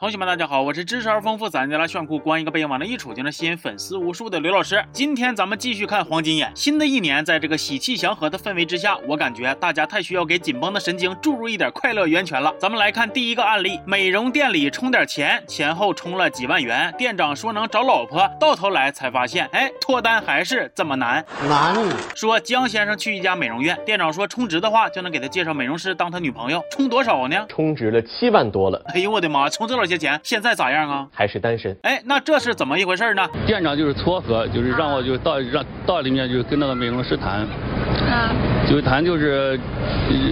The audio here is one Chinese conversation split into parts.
同学们，大家好，我是知识而丰富、攒家来炫酷、光一个背影往那一杵就能吸引粉丝无数的刘老师。今天咱们继续看黄金眼。新的一年，在这个喜气祥和的氛围之下，我感觉大家太需要给紧绷的神经注入一点快乐源泉了。咱们来看第一个案例：美容店里充点钱，前后充了几万元，店长说能找老婆，到头来才发现，哎，脱单还是这么难。难。说江先生去一家美容院，店长说充值的话就能给他介绍美容师当他女朋友，充多少呢？充值了七万多了。哎呦我的妈，充这老些钱，现在咋样啊？还是单身？哎，那这是怎么一回事呢？店长就是撮合，就是让我就到让到里面就跟那个美容师谈，啊，就是谈就是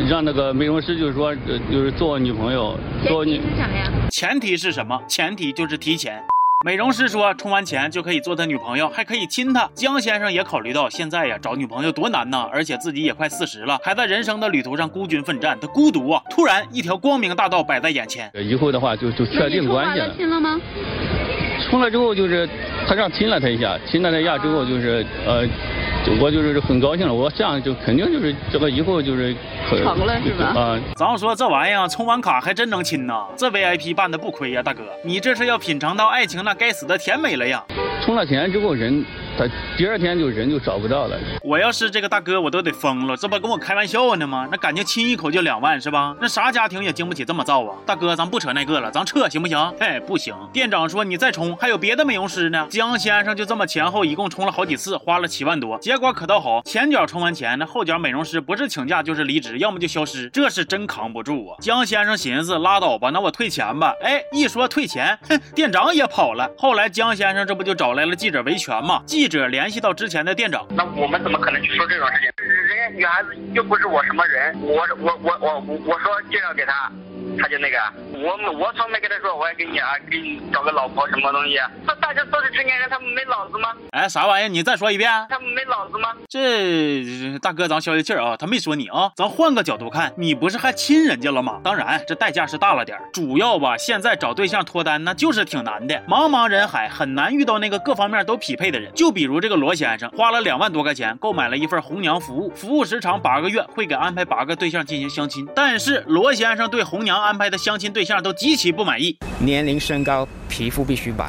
让那个美容师就是说就是做我女朋友，做你是啥呀？前提是什么？前提就是提钱。美容师说充完钱就可以做他女朋友，还可以亲他。江先生也考虑到现在呀找女朋友多难呐，而且自己也快四十了，还在人生的旅途上孤军奋战，他孤独啊。突然一条光明大道摆在眼前，以后的话就就确定关系了。亲了吗？充了之后就是他让亲了他一下，亲了他一下之后就是呃。我就是很高兴了，我这样就肯定就是这个以后就是成了是吧？啊，咱说这玩意儿充完卡还真能亲呐，这 VIP 办的不亏呀，大哥，你这是要品尝到爱情那该死的甜美了呀！充了钱之后人。他第二天就人就找不到了。我要是这个大哥，我都得疯了，这不跟我开玩笑呢吗？那感情亲一口就两万是吧？那啥家庭也经不起这么造啊！大哥，咱不扯那个了，咱撤行不行？嘿，不行。店长说你再充，还有别的美容师呢。江先生就这么前后一共充了好几次，花了七万多。结果可倒好，前脚充完钱，那后脚美容师不是请假就是离职，要么就消失，这是真扛不住啊！江先生寻思拉倒吧，那我退钱吧。哎，一说退钱，哼，店长也跑了。后来江先生这不就找来了记者维权吗？记记者联系到之。前的店长，那我们怎么可能去说这种事情？人家女孩子又不是我什么人，我我我我我说介绍给她。他就那个，我我从没跟他说我要给你啊，给你找个老婆什么东西？这大家都是成年人，他们没脑子吗？哎，啥玩意？你再说一遍。他们没脑子吗？这大哥，咱消消气儿啊，他没说你啊，咱换个角度看，你不是还亲人家了吗？当然，这代价是大了点主要吧，现在找对象脱单那就是挺难的，茫茫人海很难遇到那个各方面都匹配的人。就比如这个罗先生，花了两万多块钱购买了一份红娘服务，服务时长八个月，会给安排八个对象进行相亲。但是罗先生对红娘。安排的相亲对象都极其不满意，年龄、身高、皮肤必须白。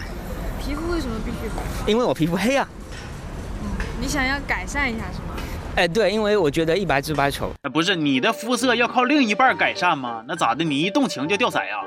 皮肤为什么必须白？因为我皮肤黑啊。你想要改善一下是吗？哎，对，因为我觉得一白遮百丑。不是你的肤色要靠另一半改善吗？那咋的？你一动情就掉色呀？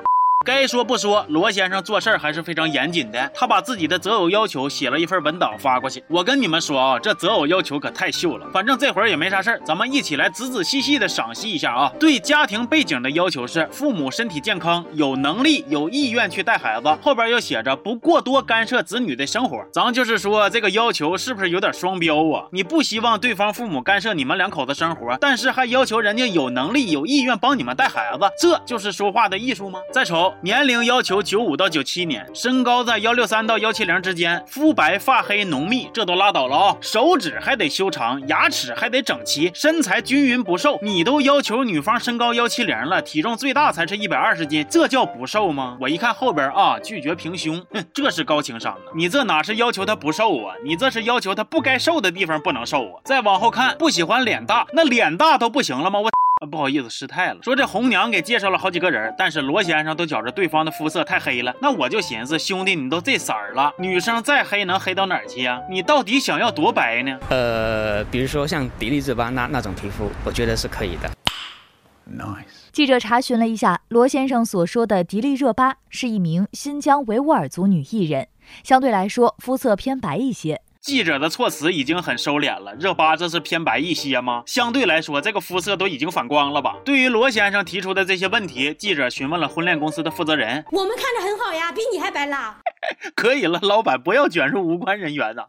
该说不说，罗先生做事儿还是非常严谨的。他把自己的择偶要求写了一份文档发过去。我跟你们说啊，这择偶要求可太秀了。反正这会儿也没啥事儿，咱们一起来仔仔细细的赏析一下啊。对家庭背景的要求是父母身体健康，有能力、有意愿去带孩子。后边又写着不过多干涉子女的生活。咱就是说这个要求是不是有点双标啊？你不希望对方父母干涉你们两口子生活，但是还要求人家有能力、有意愿帮你们带孩子，这就是说话的艺术吗？再瞅。年龄要求九五到九七年，身高在幺六三到幺七零之间，肤白发黑浓密，这都拉倒了啊！手指还得修长，牙齿还得整齐，身材均匀不瘦。你都要求女方身高幺七零了，体重最大才是一百二十斤，这叫不瘦吗？我一看后边啊，拒绝平胸，哼，这是高情商啊！你这哪是要求她不瘦啊？你这是要求她不该瘦的地方不能瘦啊！再往后看，不喜欢脸大，那脸大都不行了吗？我。不好意思，失态了。说这红娘给介绍了好几个人，但是罗先生都觉着对方的肤色太黑了。那我就寻思，兄弟，你都这色儿了，女生再黑能黑到哪儿去呀？你到底想要多白呢？呃，比如说像迪丽热巴那那种皮肤，我觉得是可以的。Nice。记者查询了一下，罗先生所说的迪丽热巴是一名新疆维吾尔族女艺人，相对来说肤色偏白一些。记者的措辞已经很收敛了，热巴这是偏白一些吗？相对来说，这个肤色都已经反光了吧？对于罗先生提出的这些问题，记者询问了婚恋公司的负责人。我们看着很好呀，比你还白啦。可以了，老板不要卷入无关人员呐。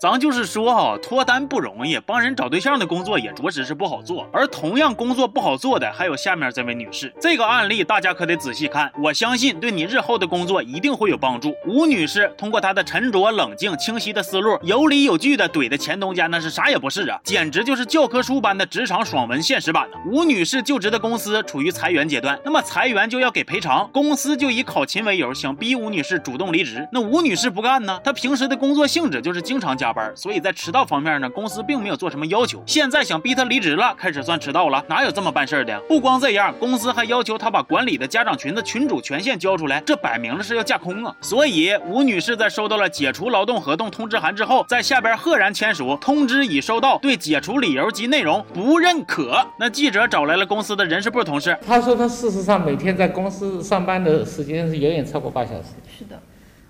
咱就是说哈，脱单不容易，帮人找对象的工作也着实是不好做。而同样工作不好做的，还有下面这位女士。这个案例大家可得仔细看，我相信对你日后的工作一定会有帮助。吴女士通过她的沉着冷静、清晰的思路，有理有据的怼的前东家那是啥也不是啊，简直就是教科书般的职场爽文现实版呢。吴女士就职的公司处于裁员阶段，那么裁员就要给赔偿，公司就以考勤为由，想逼吴女士主动离职。那吴女士不干呢，她平时的工作性质就是经常加。加班，所以在迟到方面呢，公司并没有做什么要求。现在想逼他离职了，开始算迟到了，哪有这么办事儿的？不光这样，公司还要求他把管理的家长群的群主权限交出来，这摆明了是要架空啊！所以吴女士在收到了解除劳动合同通知函之后，在下边赫然签署通知已收到，对解除理由及内容不认可。那记者找来了公司的人事部同事，他说他事实上每天在公司上班的时间是远远超过八小时，是的，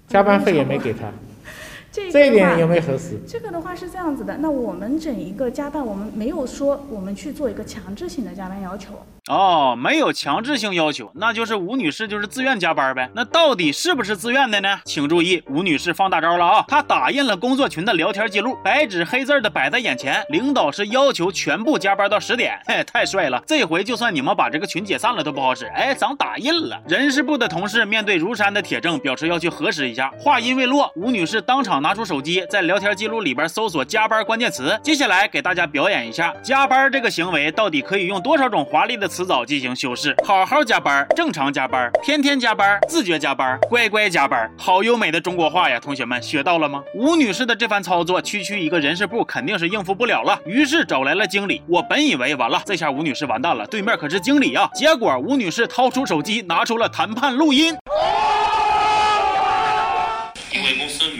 加班费也没给他。这一点有没有核实？这个的话是这样子的，那我们整一个加班，我们没有说我们去做一个强制性的加班要求。哦，没有强制性要求，那就是吴女士就是自愿加班呗。那到底是不是自愿的呢？请注意，吴女士放大招了啊！她打印了工作群的聊天记录，白纸黑字的摆在眼前。领导是要求全部加班到十点，嘿，太帅了！这回就算你们把这个群解散了都不好使。哎，咱打印了。人事部的同事面对如山的铁证，表示要去核实一下。话音未落，吴女士当场拿出手机，在聊天记录里边搜索“加班”关键词。接下来给大家表演一下加班这个行为到底可以用多少种华丽的。词藻进行修饰，好好加班，正常加班，天天加班，自觉加班，乖乖加班，好优美的中国话呀！同学们学到了吗？吴女士的这番操作，区区一个人事部肯定是应付不了了，于是找来了经理。我本以为完了，这下吴女士完蛋了，对面可是经理啊！结果吴女士掏出手机，拿出了谈判录音。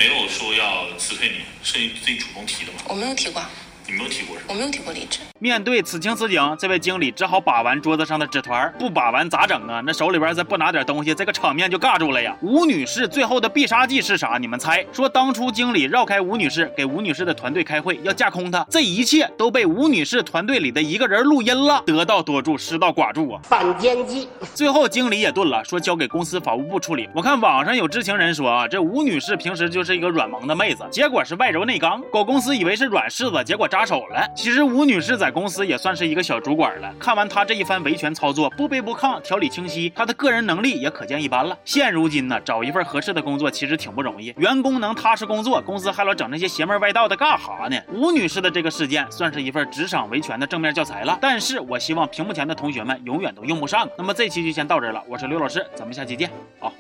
没有说要辞退你，是你自己主动提的吗？我没有提过。你没有提过我没有提过离职。面对此情此景，这位经理只好把玩桌子上的纸团，不把玩咋整啊？那手里边再不拿点东西，这个场面就尬住了呀。吴女士最后的必杀技是啥？你们猜？说当初经理绕开吴女士，给吴女士的团队开会，要架空她，这一切都被吴女士团队里的一个人录音了。得道多助，失道寡助啊！反间计。最后经理也顿了，说交给公司法务部处理。我看网上有知情人说啊，这吴女士平时就是一个软萌的妹子，结果是外柔内刚，狗公司以为是软柿子，结果扎手了。其实。吴女士在公司也算是一个小主管了。看完她这一番维权操作，不卑不亢，条理清晰，她的个人能力也可见一斑了。现如今呢，找一份合适的工作其实挺不容易。员工能踏实工作，公司还老整那些邪门歪道的干哈呢？吴女士的这个事件算是一份职场维权的正面教材了。但是我希望屏幕前的同学们永远都用不上。那么这期就先到这了，我是刘老师，咱们下期见，好。